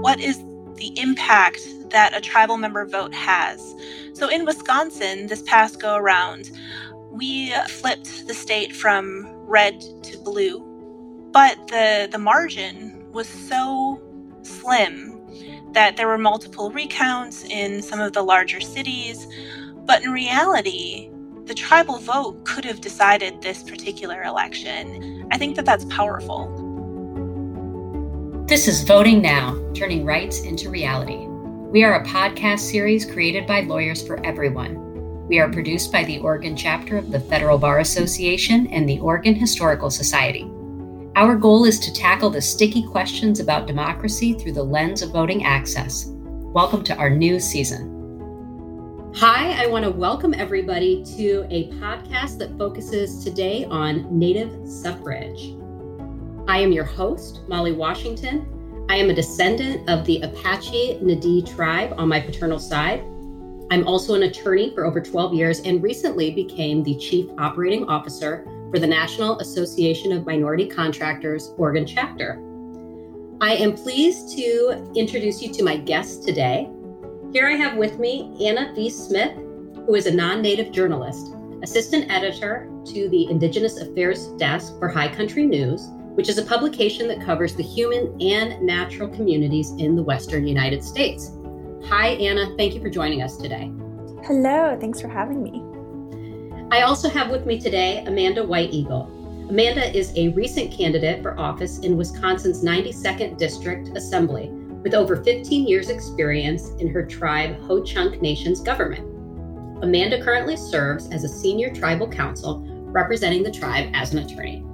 what is the impact that a tribal member vote has. So in Wisconsin, this past go around, we flipped the state from red to blue, but the, the margin was so slim that there were multiple recounts in some of the larger cities. But in reality, the tribal vote could have decided this particular election. I think that that's powerful. This is Voting Now, turning rights into reality. We are a podcast series created by lawyers for everyone. We are produced by the Oregon chapter of the Federal Bar Association and the Oregon Historical Society. Our goal is to tackle the sticky questions about democracy through the lens of voting access. Welcome to our new season. Hi, I want to welcome everybody to a podcast that focuses today on Native suffrage. I am your host, Molly Washington. I am a descendant of the Apache Nadi tribe on my paternal side. I'm also an attorney for over 12 years and recently became the chief operating officer for the National Association of Minority Contractors Oregon chapter. I am pleased to introduce you to my guest today. Here I have with me Anna V. Smith, who is a non native journalist, assistant editor to the Indigenous Affairs Desk for High Country News, which is a publication that covers the human and natural communities in the Western United States. Hi, Anna. Thank you for joining us today. Hello. Thanks for having me. I also have with me today Amanda White Eagle. Amanda is a recent candidate for office in Wisconsin's 92nd District Assembly with over 15 years' experience in her tribe Ho Chunk Nation's government. Amanda currently serves as a senior tribal counsel representing the tribe as an attorney.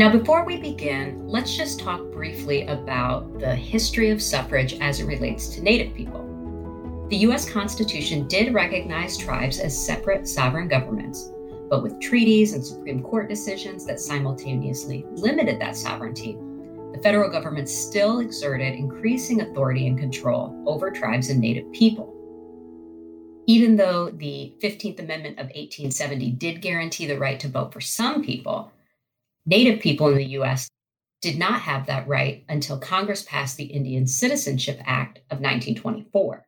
Now, before we begin, let's just talk briefly about the history of suffrage as it relates to Native people. The US Constitution did recognize tribes as separate sovereign governments, but with treaties and Supreme Court decisions that simultaneously limited that sovereignty, the federal government still exerted increasing authority and control over tribes and Native people. Even though the 15th Amendment of 1870 did guarantee the right to vote for some people, Native people in the US did not have that right until Congress passed the Indian Citizenship Act of 1924.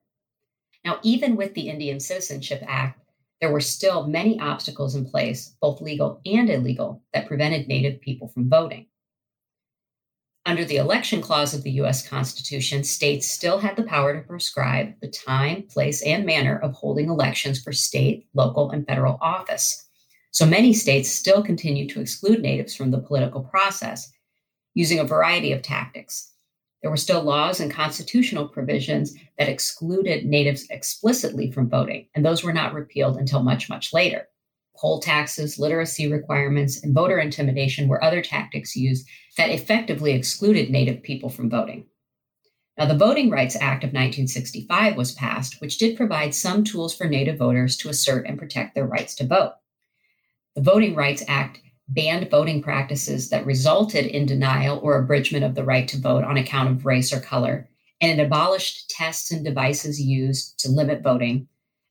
Now, even with the Indian Citizenship Act, there were still many obstacles in place, both legal and illegal, that prevented Native people from voting. Under the election clause of the US Constitution, states still had the power to prescribe the time, place, and manner of holding elections for state, local, and federal office. So many states still continue to exclude Natives from the political process using a variety of tactics, there were still laws and constitutional provisions that excluded natives explicitly from voting, and those were not repealed until much, much later. Poll taxes, literacy requirements, and voter intimidation were other tactics used that effectively excluded Native people from voting. Now, the Voting Rights Act of 1965 was passed, which did provide some tools for Native voters to assert and protect their rights to vote. The Voting Rights Act banned voting practices that resulted in denial or abridgment of the right to vote on account of race or color, and it abolished tests and devices used to limit voting,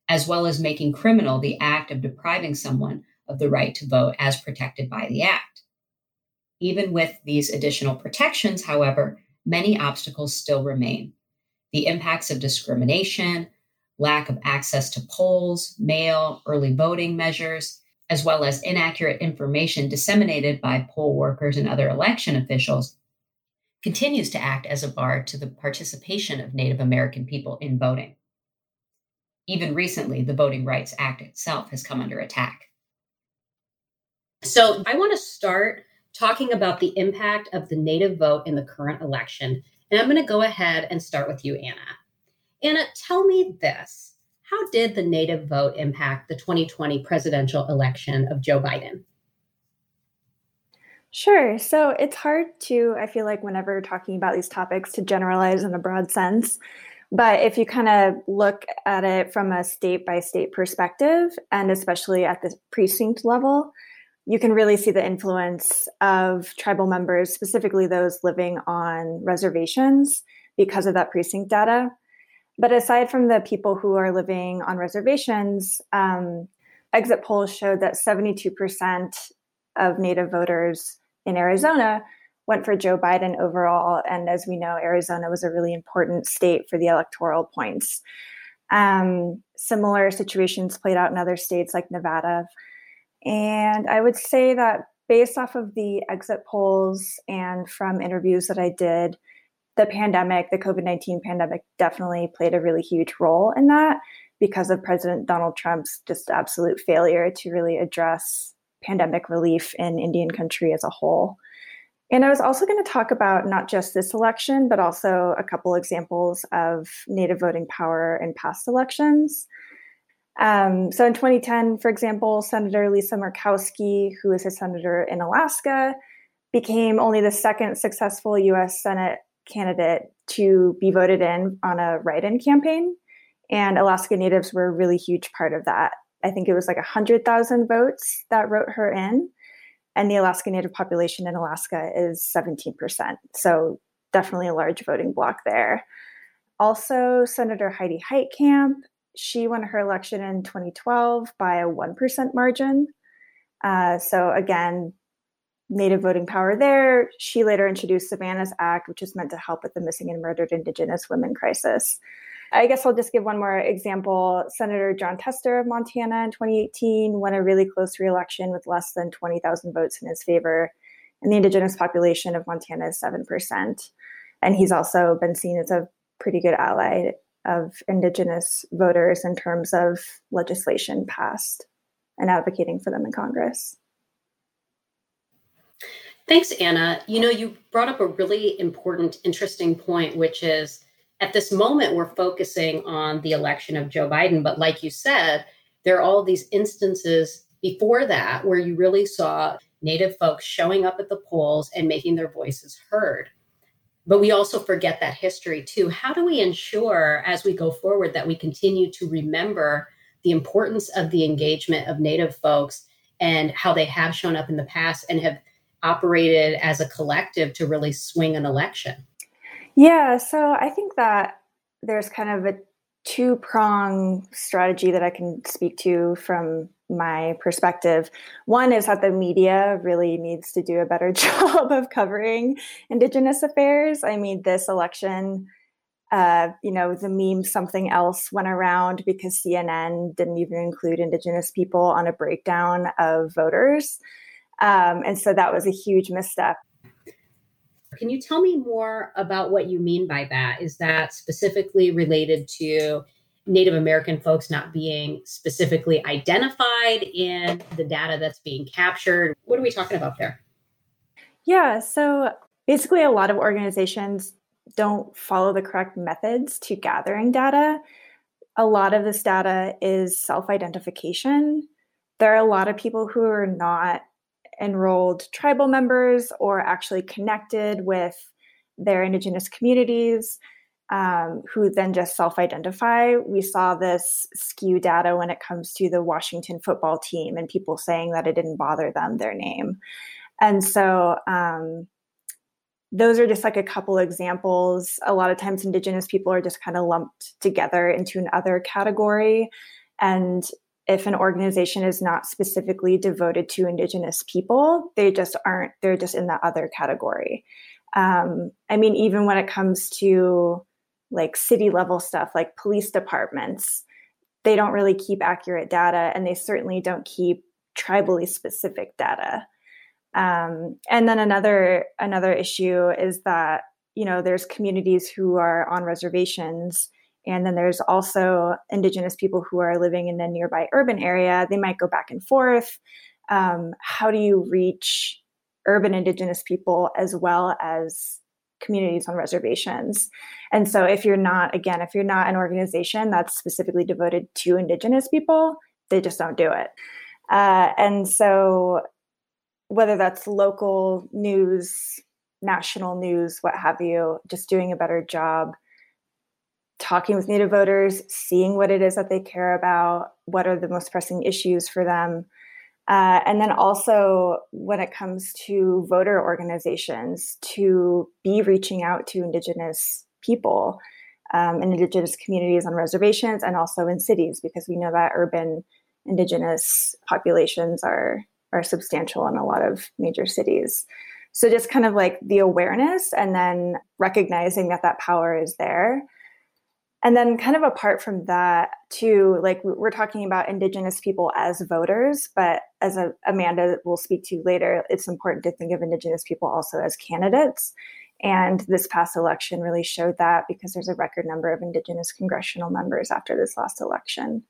as well as making criminal the act of depriving someone of the right to vote as protected by the Act. Even with these additional protections, however, many obstacles still remain. The impacts of discrimination, lack of access to polls, mail, early voting measures, as well as inaccurate information disseminated by poll workers and other election officials, continues to act as a bar to the participation of Native American people in voting. Even recently, the Voting Rights Act itself has come under attack. So, I want to start talking about the impact of the Native vote in the current election. And I'm going to go ahead and start with you, Anna. Anna, tell me this how did the native vote impact the 2020 presidential election of Joe Biden? Sure. So it's hard to, I feel like, whenever talking about these topics, to generalize in a broad sense. But if you kind of look at it from a state by state perspective, and especially at the precinct level, you can really see the influence of tribal members, specifically those living on reservations, because of that precinct data. But aside from the people who are living on reservations, um, exit polls showed that 72% of Native voters in Arizona went for Joe Biden overall. And as we know, Arizona was a really important state for the electoral points. Um, similar situations played out in other states like Nevada. And I would say that based off of the exit polls and from interviews that I did, the pandemic, the COVID 19 pandemic, definitely played a really huge role in that because of President Donald Trump's just absolute failure to really address pandemic relief in Indian country as a whole. And I was also going to talk about not just this election, but also a couple examples of Native voting power in past elections. Um, so in 2010, for example, Senator Lisa Murkowski, who is a senator in Alaska, became only the second successful US Senate candidate to be voted in on a write in campaign. And Alaska Natives were a really huge part of that. I think it was like 100,000 votes that wrote her in. And the Alaska Native population in Alaska is 17%. So definitely a large voting bloc there. Also, Senator Heidi Heitkamp, she won her election in 2012 by a 1% margin. Uh, so again, Native voting power there. She later introduced Savannah's Act, which is meant to help with the missing and murdered Indigenous women crisis. I guess I'll just give one more example. Senator Jon Tester of Montana in 2018 won a really close reelection with less than 20,000 votes in his favor. And the Indigenous population of Montana is 7%. And he's also been seen as a pretty good ally of Indigenous voters in terms of legislation passed and advocating for them in Congress. Thanks, Anna. You know, you brought up a really important, interesting point, which is at this moment, we're focusing on the election of Joe Biden. But like you said, there are all these instances before that where you really saw Native folks showing up at the polls and making their voices heard. But we also forget that history too. How do we ensure as we go forward that we continue to remember the importance of the engagement of Native folks and how they have shown up in the past and have operated as a collective to really swing an election? Yeah, so I think that there's kind of a two prong strategy that I can speak to from my perspective. One is that the media really needs to do a better job of covering Indigenous affairs. I mean, this election, uh, you know, the meme something else went around because CNN didn't even include Indigenous people on a breakdown of voters. Um, and so that was a huge misstep. Can you tell me more about what you mean by that? Is that specifically related to Native American folks not being specifically identified in the data that's being captured? What are we talking about there? Yeah, so basically, a lot of organizations don't follow the correct methods to gathering data. A lot of this data is self identification. There are a lot of people who are not enrolled tribal members or actually connected with their indigenous communities um, who then just self identify. We saw this skew data when it comes to the Washington football team and people saying that it didn't bother them, their name. And so, um, those are just like a couple examples. A lot of times, Indigenous people are just kind of lumped together into another category. And if an organization is not specifically devoted to indigenous people they just aren't they're just in the other category. Um, i mean even when it comes to like city level stuff like police departments they don't really keep accurate data and they certainly don't keep tribally specific data. Um, and then another another issue is that you know there's communities who are on reservations and then there's also Indigenous people who are living in a nearby urban area. They might go back and forth. Um, how do you reach urban Indigenous people as well as communities on reservations? And so, if you're not, again, if you're not an organization that's specifically devoted to Indigenous people, they just don't do it. Uh, and so, whether that's local news, national news, what have you, just doing a better job talking with Native voters, seeing what it is that they care about, what are the most pressing issues for them. Uh, and then also, when it comes to voter organizations, to be reaching out to Indigenous people um, and Indigenous communities on reservations and also in cities, because we know that urban Indigenous populations are, are substantial in a lot of major cities. So just kind of like the awareness and then recognizing that that power is there. And then, kind of apart from that, too, like we're talking about Indigenous people as voters, but as a, Amanda will speak to later, it's important to think of Indigenous people also as candidates. And this past election really showed that because there's a record number of Indigenous congressional members after this last election,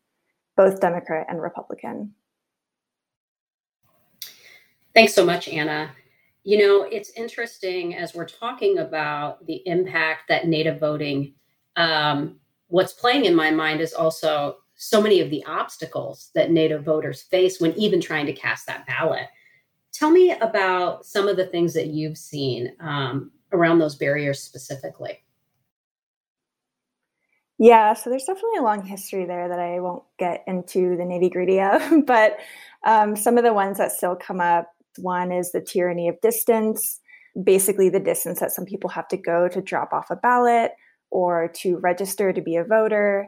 both Democrat and Republican. Thanks so much, Anna. You know, it's interesting as we're talking about the impact that Native voting, um, what's playing in my mind is also so many of the obstacles that Native voters face when even trying to cast that ballot. Tell me about some of the things that you've seen um, around those barriers specifically. Yeah, so there's definitely a long history there that I won't get into the nitty gritty of, but um, some of the ones that still come up one is the tyranny of distance, basically, the distance that some people have to go to drop off a ballot or to register to be a voter.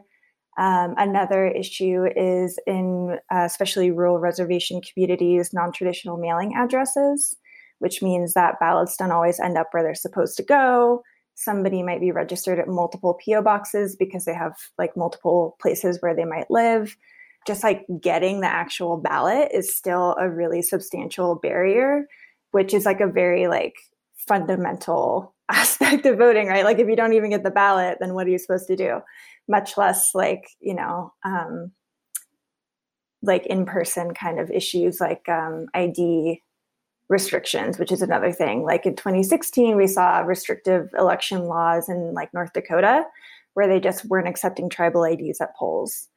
Um, another issue is in uh, especially rural reservation communities, non traditional mailing addresses, which means that ballots don't always end up where they're supposed to go. Somebody might be registered at multiple PO boxes because they have like multiple places where they might live just like getting the actual ballot is still a really substantial barrier, which is like a very like fundamental aspect of voting, right? Like if you don't even get the ballot, then what are you supposed to do? Much less like, you know, um, like in person kind of issues like um, ID restrictions, which is another thing. Like in 2016, we saw restrictive election laws in like North Dakota where they just weren't accepting tribal IDs at polls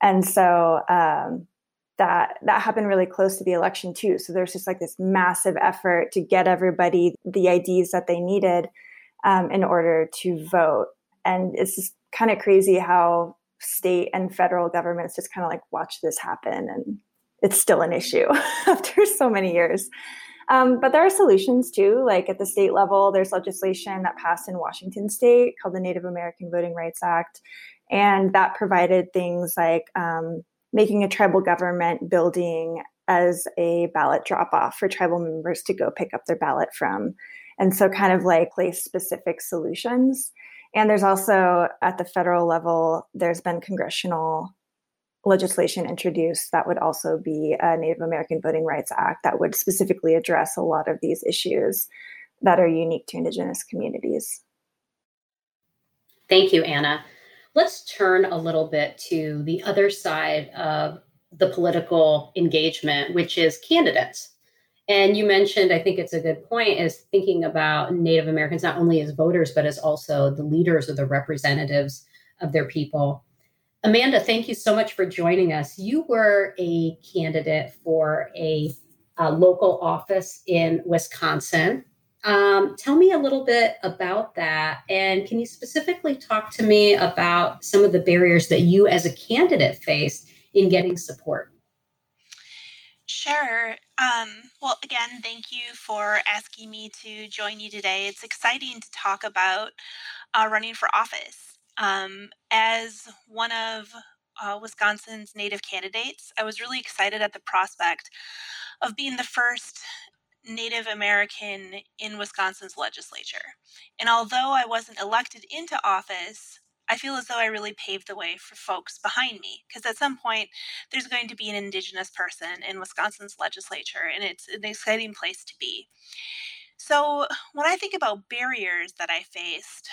and so um, that that happened really close to the election too. So there's just like this massive effort to get everybody the ids that they needed um, in order to vote. And it's just kind of crazy how state and federal governments just kind of like watch this happen and it's still an issue after so many years. Um, but there are solutions too like at the state level there's legislation that passed in washington state called the native american voting rights act and that provided things like um, making a tribal government building as a ballot drop off for tribal members to go pick up their ballot from. And so, kind of like place specific solutions. And there's also at the federal level, there's been congressional legislation introduced that would also be a Native American Voting Rights Act that would specifically address a lot of these issues that are unique to Indigenous communities. Thank you, Anna. Let's turn a little bit to the other side of the political engagement, which is candidates. And you mentioned, I think it's a good point, is thinking about Native Americans not only as voters, but as also the leaders or the representatives of their people. Amanda, thank you so much for joining us. You were a candidate for a, a local office in Wisconsin. Um, tell me a little bit about that. And can you specifically talk to me about some of the barriers that you as a candidate faced in getting support? Sure. Um, well, again, thank you for asking me to join you today. It's exciting to talk about uh, running for office. Um, as one of uh, Wisconsin's native candidates, I was really excited at the prospect of being the first Native American in Wisconsin's legislature. And although I wasn't elected into office, I feel as though I really paved the way for folks behind me because at some point there's going to be an Indigenous person in Wisconsin's legislature, and it's an exciting place to be. So, when I think about barriers that I faced,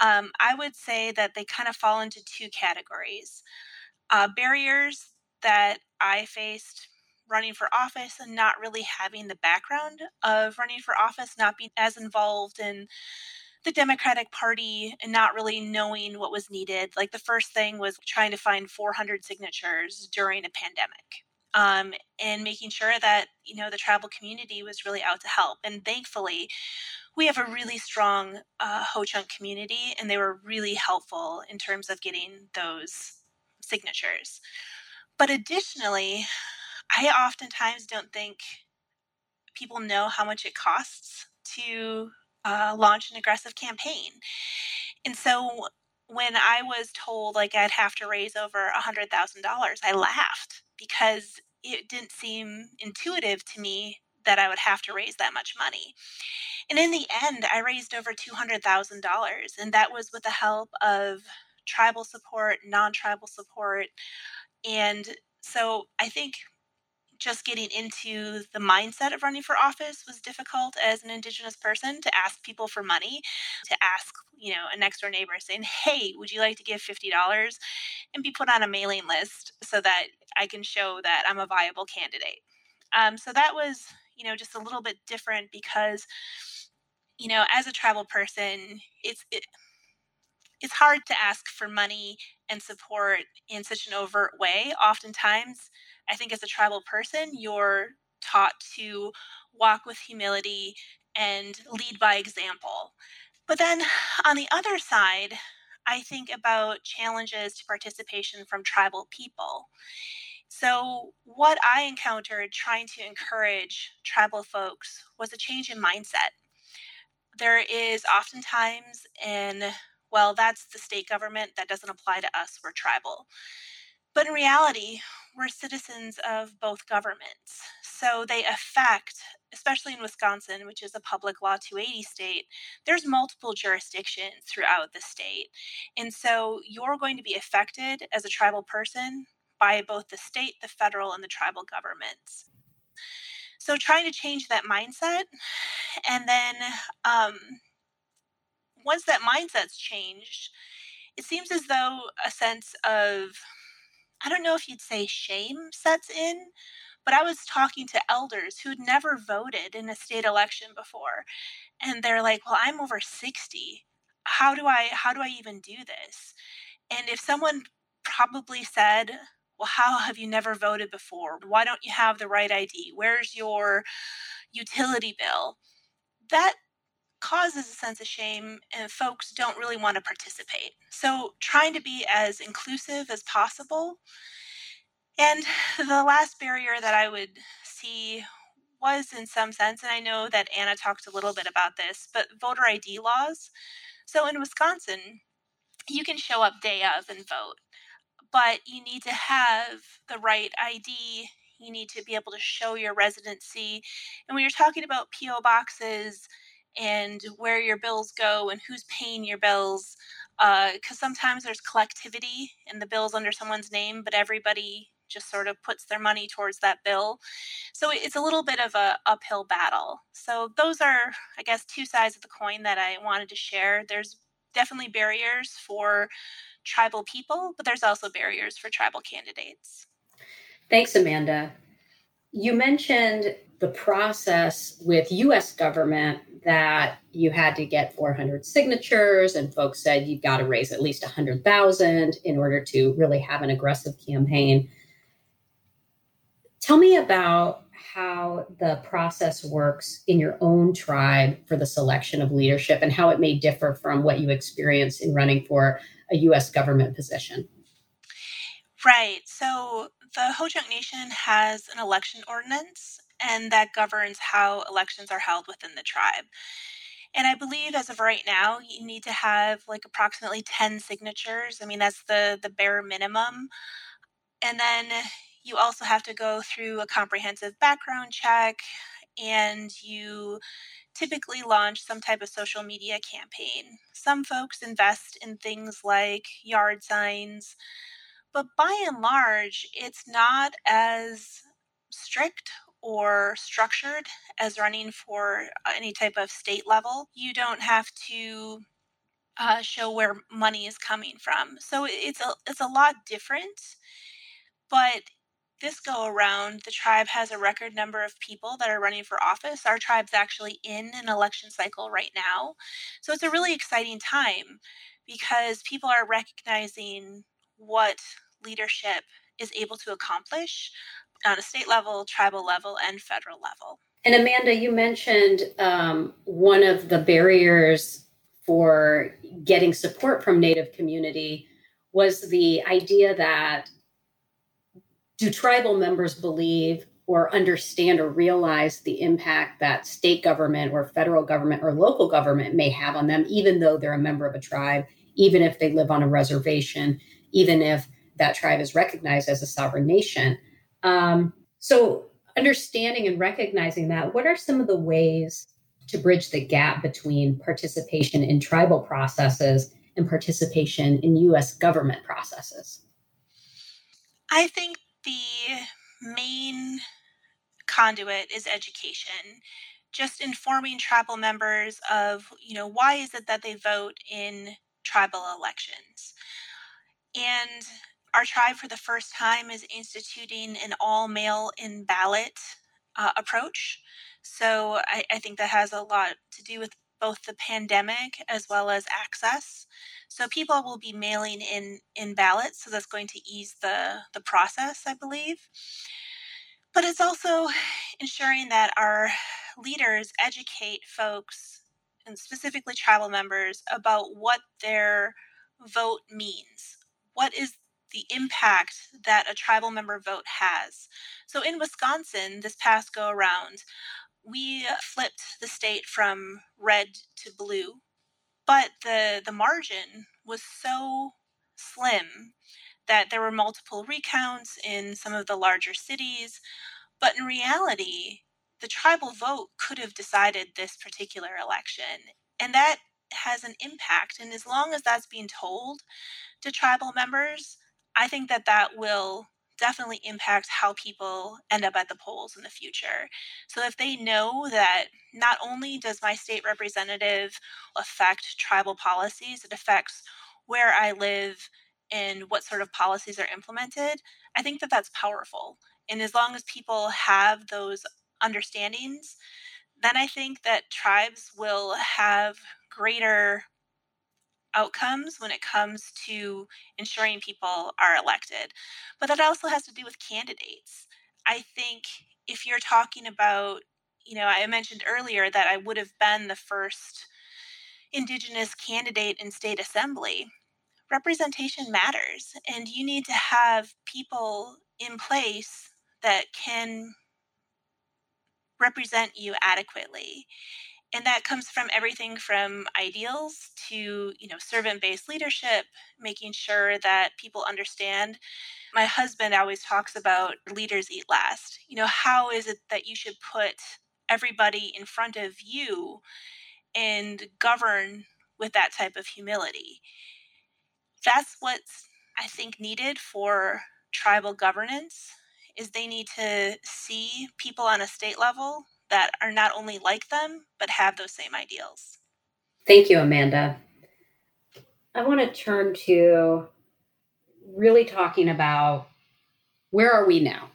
um, I would say that they kind of fall into two categories uh, barriers that I faced running for office and not really having the background of running for office, not being as involved in the Democratic Party and not really knowing what was needed. Like the first thing was trying to find 400 signatures during a pandemic. Um, and making sure that you know the tribal community was really out to help. And thankfully, we have a really strong uh, Ho-Chunk community, and they were really helpful in terms of getting those signatures. But additionally, I oftentimes don't think people know how much it costs to uh, launch an aggressive campaign. And so when I was told like I'd have to raise over a hundred thousand dollars, I laughed because it didn't seem intuitive to me that I would have to raise that much money. And in the end, I raised over $200,000, and that was with the help of tribal support, non tribal support. And so I think just getting into the mindset of running for office was difficult as an indigenous person to ask people for money to ask you know a next door neighbor saying hey would you like to give $50 and be put on a mailing list so that i can show that i'm a viable candidate. Um, so that was you know just a little bit different because you know as a tribal person it's it, it's hard to ask for money and support in such an overt way. Oftentimes I think as a tribal person, you're taught to walk with humility and lead by example. But then on the other side, I think about challenges to participation from tribal people. So, what I encountered trying to encourage tribal folks was a change in mindset. There is oftentimes an, well, that's the state government, that doesn't apply to us, we're tribal. But in reality, we're citizens of both governments. So they affect, especially in Wisconsin, which is a public law 280 state, there's multiple jurisdictions throughout the state. And so you're going to be affected as a tribal person by both the state, the federal, and the tribal governments. So trying to change that mindset. And then um, once that mindset's changed, it seems as though a sense of I don't know if you'd say shame sets in, but I was talking to elders who'd never voted in a state election before. And they're like, "Well, I'm over 60. How do I how do I even do this?" And if someone probably said, "Well, how have you never voted before? Why don't you have the right ID? Where's your utility bill?" That causes a sense of shame and folks don't really want to participate. So, trying to be as inclusive as possible. And the last barrier that I would see was, in some sense, and I know that Anna talked a little bit about this, but voter ID laws. So, in Wisconsin, you can show up day of and vote, but you need to have the right ID. You need to be able to show your residency. And when you're talking about P.O. boxes, and where your bills go and who's paying your bills because uh, sometimes there's collectivity in the bills under someone's name but everybody just sort of puts their money towards that bill. So it's a little bit of a uphill battle. So those are i guess two sides of the coin that i wanted to share. There's definitely barriers for tribal people but there's also barriers for tribal candidates. Thanks amanda. You mentioned the process with US government that you had to get 400 signatures and folks said you've got to raise at least 100,000 in order to really have an aggressive campaign. Tell me about how the process works in your own tribe for the selection of leadership and how it may differ from what you experience in running for a US government position. Right. So the Ho Chunk Nation has an election ordinance and that governs how elections are held within the tribe. And I believe as of right now, you need to have like approximately 10 signatures. I mean, that's the the bare minimum. And then you also have to go through a comprehensive background check and you typically launch some type of social media campaign. Some folks invest in things like yard signs, but by and large, it's not as strict or structured as running for any type of state level. You don't have to uh, show where money is coming from. So it's a it's a lot different. But this go around, the tribe has a record number of people that are running for office. Our tribe's actually in an election cycle right now. So it's a really exciting time because people are recognizing what leadership is able to accomplish on a state level, tribal level, and federal level. And Amanda, you mentioned um, one of the barriers for getting support from Native community was the idea that do tribal members believe or understand or realize the impact that state government or federal government or local government may have on them, even though they're a member of a tribe, even if they live on a reservation, even if that tribe is recognized as a sovereign nation. Um, so understanding and recognizing that, what are some of the ways to bridge the gap between participation in tribal processes and participation in US government processes? I think the main conduit is education just informing tribal members of you know why is it that they vote in tribal elections and our tribe for the first time is instituting an all mail in ballot uh, approach. So I, I think that has a lot to do with both the pandemic as well as access. So people will be mailing in in ballots so that's going to ease the the process i believe. But it's also ensuring that our leaders educate folks and specifically tribal members about what their vote means. What is the impact that a tribal member vote has? So in Wisconsin, this past go around, we flipped the state from red to blue, but the the margin was so slim that there were multiple recounts in some of the larger cities. But in reality, the tribal vote could have decided this particular election. And that has an impact. And as long as that's being told to tribal members, I think that that will definitely impact how people end up at the polls in the future. So if they know that not only does my state representative affect tribal policies, it affects where I live and what sort of policies are implemented, I think that that's powerful. And as long as people have those understandings, then I think that tribes will have greater outcomes when it comes to ensuring people are elected. But that also has to do with candidates. I think if you're talking about, you know, I mentioned earlier that I would have been the first Indigenous candidate in state assembly. Representation matters, and you need to have people in place that can represent you adequately and that comes from everything from ideals to you know servant-based leadership making sure that people understand. My husband always talks about leaders eat last. You know how is it that you should put everybody in front of you and govern with that type of humility? That's what's i think needed for tribal governance is they need to see people on a state level that are not only like them, but have those same ideals. Thank you, Amanda. I want to turn to really talking about where are we now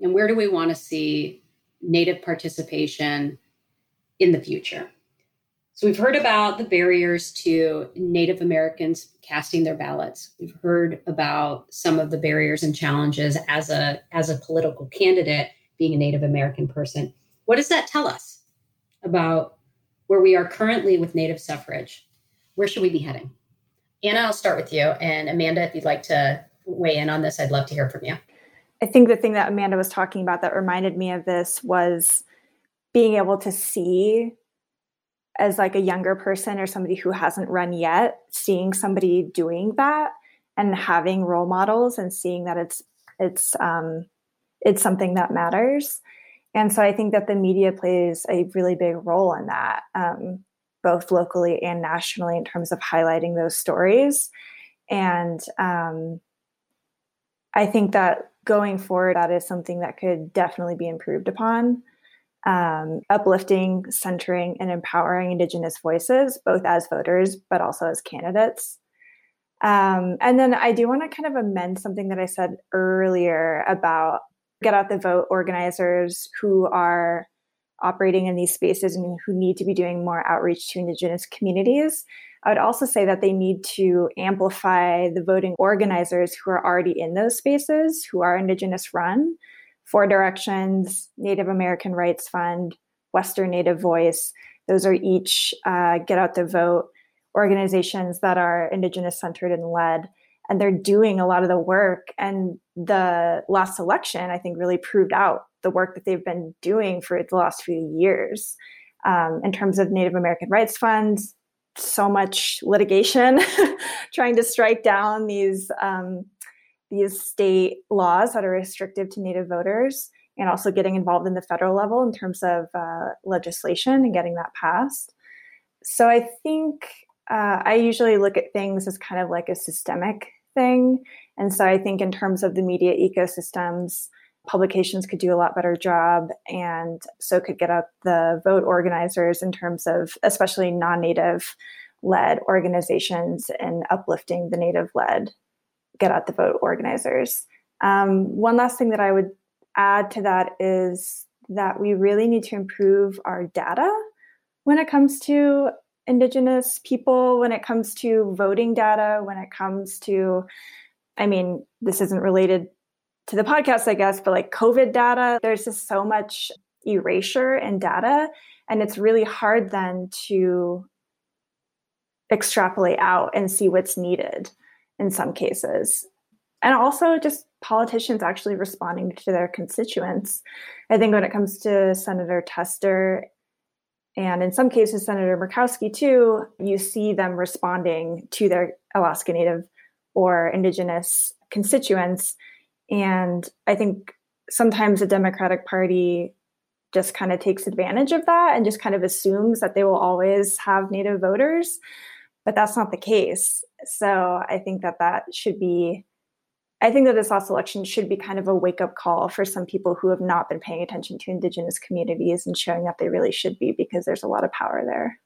and where do we want to see Native participation in the future? So we've heard about the barriers to Native Americans casting their ballots. We've heard about some of the barriers and challenges as a as a political candidate being a Native American person. What does that tell us about where we are currently with Native suffrage? Where should we be heading? Anna, I'll start with you. And Amanda, if you'd like to weigh in on this, I'd love to hear from you. I think the thing that Amanda was talking about that reminded me of this was being able to see as like a younger person or somebody who hasn't run yet, seeing somebody doing that and having role models and seeing that it's it's um, it's something that matters. And so I think that the media plays a really big role in that, um, both locally and nationally, in terms of highlighting those stories. And um, I think that going forward, that is something that could definitely be improved upon. Um, uplifting, centering, and empowering Indigenous voices, both as voters, but also as candidates. Um, and then I do want to kind of amend something that I said earlier about get out the vote organizers who are operating in these spaces and who need to be doing more outreach to Indigenous communities. I would also say that they need to amplify the voting organizers who are already in those spaces, who are Indigenous run. Four Directions, Native American Rights Fund, Western Native Voice, those are each uh, get out the vote organizations that are Indigenous centered and led and they're doing a lot of the work. And the last election, I think, really proved out the work that they've been doing for the last few years. Um, in terms of Native American rights funds, so much litigation trying to strike down these um, these state laws that are restrictive to Native voters. and also getting involved in the federal level in terms of uh, legislation and getting that passed. So I think uh, I usually look at things as kind of like a systemic thing. And so I think in terms of the media ecosystems, publications could do a lot better job and so could get up the vote organizers in terms of especially non-native led organizations and uplifting the native led get out the vote organizers um, one last thing that i would add to that is that we really need to improve our data when it comes to indigenous people when it comes to voting data when it comes to i mean this isn't related to the podcast i guess but like covid data there's just so much erasure in data and it's really hard then to extrapolate out and see what's needed in some cases. And also just politicians actually responding to their constituents. I think when it comes to senator tester and in some cases, Senator Murkowski, too, you see them responding to their Alaska Native or Indigenous constituents. And I think sometimes the Democratic Party just kind of takes advantage of that and just kind of assumes that they will always have Native voters. But that's not the case. So I think that that should be I think that this last election should be kind of a wake up call for some people who have not been paying attention to Indigenous communities and showing that they really should be because there's a lot of power there.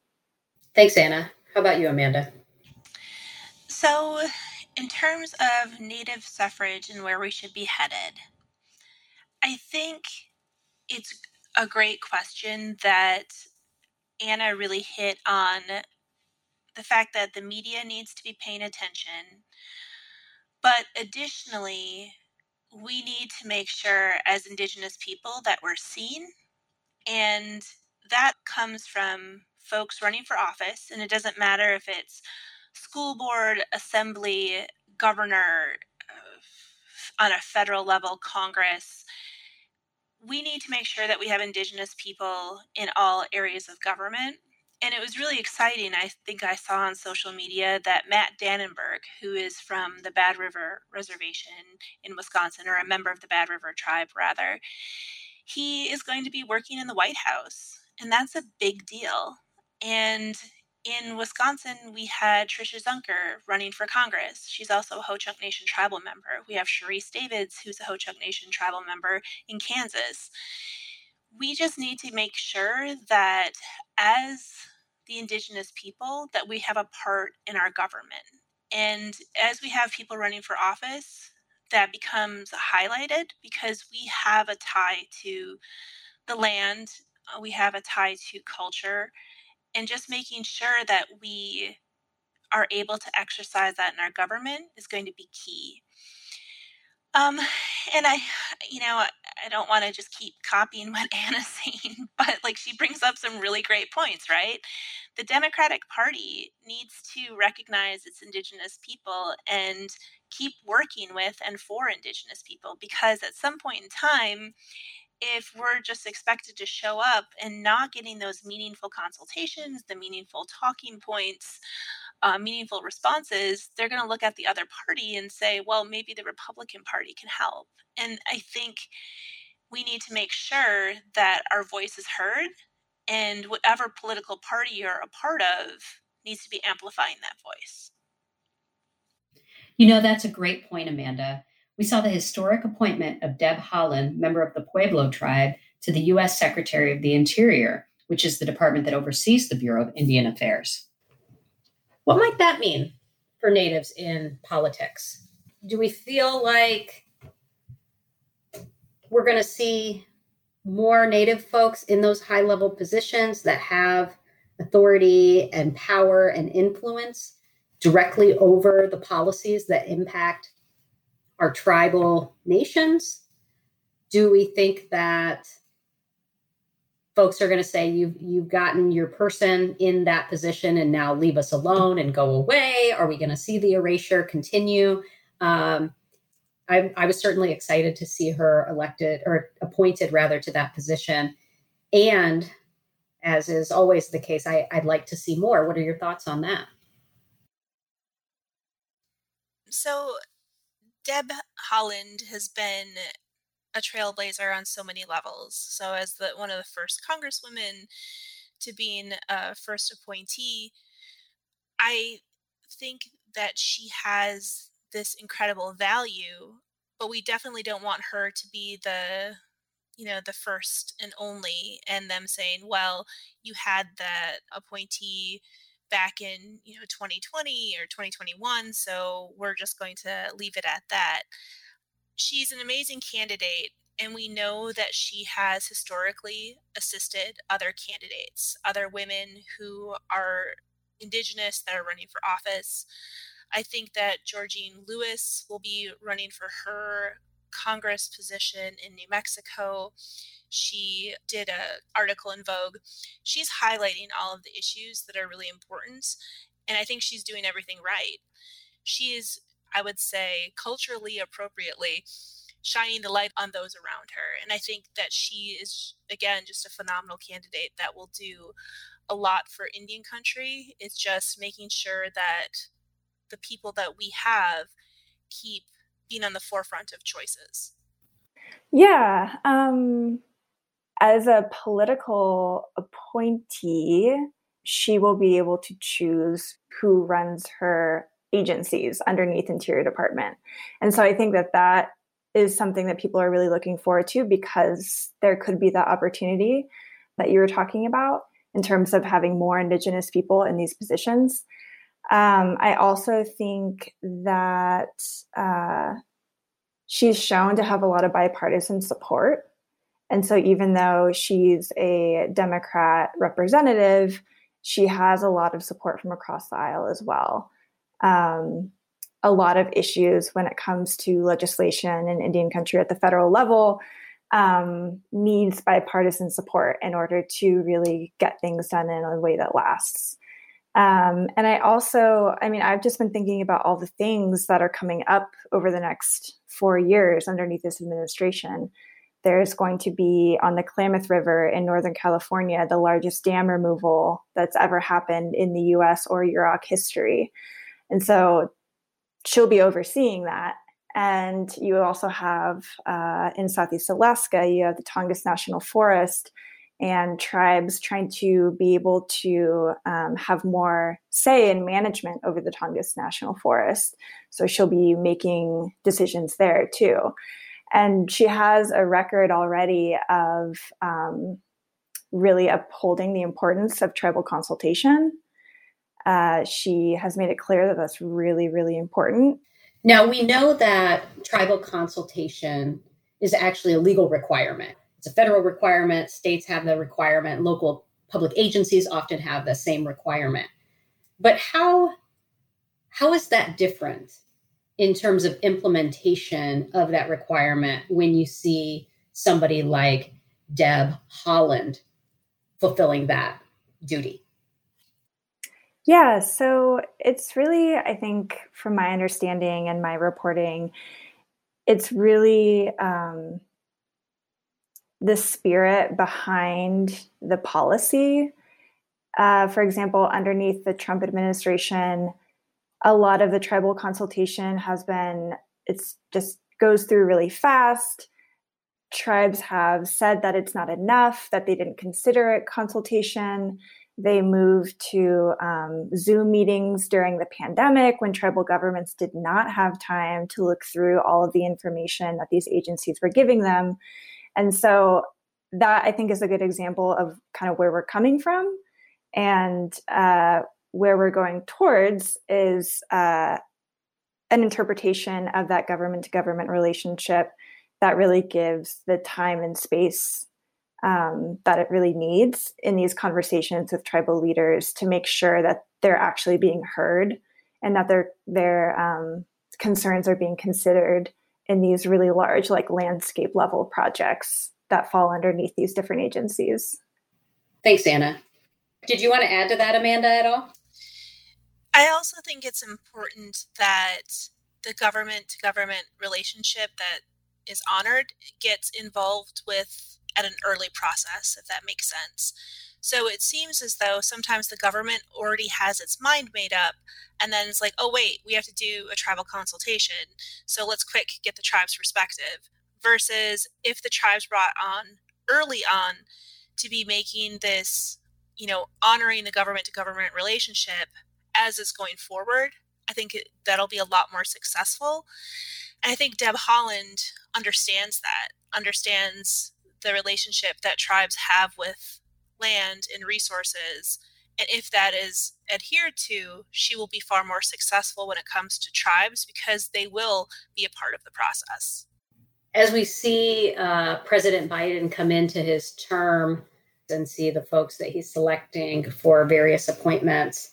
Thanks, Anna. How about you, Amanda? So, in terms of Native suffrage and where we should be headed, I think it's a great question that Anna really hit on the fact that the media needs to be paying attention but additionally, we need to make sure as Indigenous people that we're seen. And that comes from folks running for office. And it doesn't matter if it's school board, assembly, governor, uh, on a federal level, Congress. We need to make sure that we have Indigenous people in all areas of government and it was really exciting. I think I saw on social media that Matt Dannenberg, who is from the Bad River Reservation in Wisconsin, or a member of the Bad River tribe, rather, he is going to be working in the White House. And that's a big deal. And in Wisconsin, we had Tricia Zunker running for Congress. She's also a Ho-Chunk Nation tribal member. We have Sharice Davids, who's a Ho-Chunk Nation tribal member in Kansas we just need to make sure that as the indigenous people that we have a part in our government. And as we have people running for office that becomes highlighted because we have a tie to the land uh, we have a tie to culture and just making sure that we are able to exercise that in our government is going to be key um, and I, you know, I don't want to just keep copying what Anna's saying, but like she brings up some really great points, right? The Democratic Party needs to recognize its Indigenous people and keep working with and for Indigenous people because at some point in time, if we're just expected to show up and not getting those meaningful consultations, the meaningful talking points, uh, meaningful responses, they're going to look at the other party and say, well, maybe the Republican Party can help. And I think we need to make sure that our voice is heard and whatever political party you're a part of needs to be amplifying that voice. You know, that's a great point, Amanda. We saw the historic appointment of Deb Haaland, member of the Pueblo tribe, to the U.S. Secretary of the Interior, which is the department that oversees the Bureau of Indian Affairs. What might that mean for natives in politics? Do we feel like we're going to see more native folks in those high level positions that have authority and power and influence directly over the policies that impact our tribal nations? Do we think that folks are going to say you've you've gotten your person in that position and now leave us alone and go away. Are we going to see the erasure continue? Um, I, I, was certainly excited to see her elected or appointed rather to that position. And as is always the case I, i'd like to see more. What are your thoughts on that? So deb haaland has been a trailblazer on so many levels. So, as the one of the first congresswomen to being a first appointee, I think that she has this incredible value, but we definitely don't want her to be the you know the first and only and them saying well you had that appointee back in you know 2020 or 2021 so we're just going to leave it at that she's an amazing candidate and we know that she has historically assisted other candidates other women who are indigenous that are running for office. I think that Georgene Louis will be running for her congress position in new mexico. She did a article in vogue. She's highlighting all of the issues that are really important and i think she's doing everything right. She is i would say culturally appropriately shining the light on those around her and i think that she is again just a phenomenal candidate that will do a lot for indian country. It's just making sure that the people that we have keep being on the forefront of choices. Yeah um as a political appointee, she will be able to choose who runs her agencies underneath Interior Department. And so I think that that is something that people are really looking forward to because there could be that opportunity that you were talking about in terms of having more Indigenous people in these positions. Um, I also think that uh, she's shown to have a lot of bipartisan support and so, even though she's a Democrat representative, she has a lot of support from across the aisle as well. Um, a lot of issues when it comes to legislation in Indian country at the federal level um, needs bipartisan support in order to really get things done in a way that lasts. Um, and I also, I mean, I've just been thinking about all the things that are coming up over the next four years underneath this administration there's going to be on the Klamath River in Northern California the largest dam removal that's ever happened in the US or Yurok history. And so she'll be overseeing that. And you also have uh, in Southeast Alaska, you have the Tongass National Forest and tribes trying to be able to um, have more say in management over the Tongass National Forest. So she'll be making decisions there too and she has a record already of um, really upholding the importance of tribal consultation. Uh, she has made it clear that that's really, really important. Now, we know that tribal consultation is actually a legal requirement. It's a federal requirement, states have the requirement, local public agencies often have the same requirement. But how how is that different in terms of implementation of that requirement when you see somebody like Deb Haaland fulfilling that duty? Yeah, so it's really, I think, from my understanding and my reporting, it's really um, the spirit behind the policy. Uh, for example, underneath the Trump administration, a lot of the tribal consultation has been it's just goes through really fast tribes have said that it's not enough that they didn't consider it consultation they moved to um, zoom meetings during the pandemic when tribal governments did not have time to look through all of the information that these agencies were giving them. And so that i think is a good example of kind of where we're coming from. And uh, where we're going towards is uh, an interpretation of that government to government relationship that really gives the time and space um, that it really needs in these conversations with tribal leaders to make sure that they're actually being heard and that their their um, concerns are being considered in these really large like landscape level projects that fall underneath these different agencies. Thanks anna. Did you want to add to that amanda at all? I also think it's important that the government to government relationship that is honored gets involved with at an early process, if that makes sense. So it seems as though sometimes the government already has its mind made up, and then it's like, oh, wait, we have to do a tribal consultation. So let's quick get the tribe's perspective. versus if the tribes brought on early on to be making this, you know, honoring the government to government relationship as it's going forward. I think that'll be a lot more successful. And I think Deb Haaland understands that, understands the relationship that tribes have with land and resources. And if that is adhered to, she will be far more successful when it comes to tribes because they will be a part of the process. As we see uh, President Biden come into his term and see the folks that he's selecting for various appointments,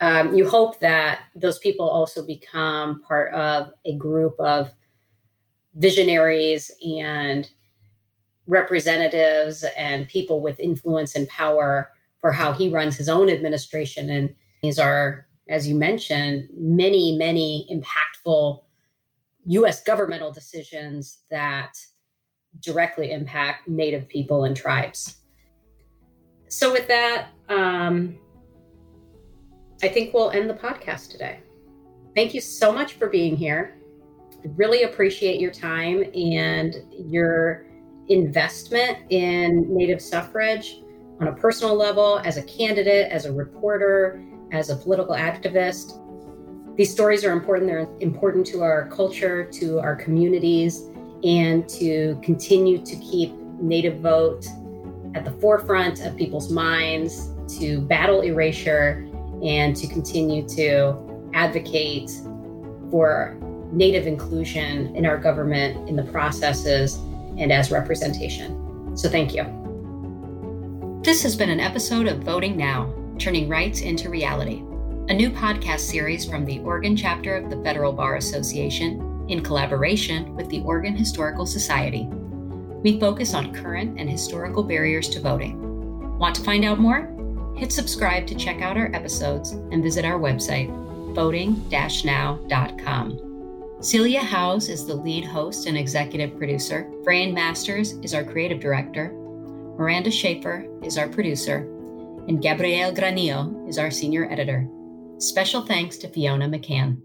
um, you hope that those people also become part of a group of visionaries and representatives and people with influence and power for how he runs his own administration. And these are, as you mentioned, many, many impactful US governmental decisions that directly impact Native people and tribes. So, with that, um, I think we'll end the podcast today. Thank you so much for being here. I really appreciate your time and your investment in Native suffrage on a personal level, as a candidate, as a reporter, as a political activist. These stories are important. They're important to our culture, to our communities, and to continue to keep Native vote at the forefront of people's minds, to battle erasure, and to continue to advocate for Native inclusion in our government, in the processes, and as representation. So thank you. This has been an episode of Voting Now, Turning Rights into Reality, a new podcast series from the Oregon chapter of the Federal Bar Association in collaboration with the Oregon Historical Society. We focus on current and historical barriers to voting. Want to find out more? Hit subscribe to check out our episodes and visit our website, voting now.com. Celia Howes is the lead host and executive producer. Brian Masters is our creative director. Miranda Schaefer is our producer. And Gabrielle Granillo is our senior editor. Special thanks to Fiona McCann.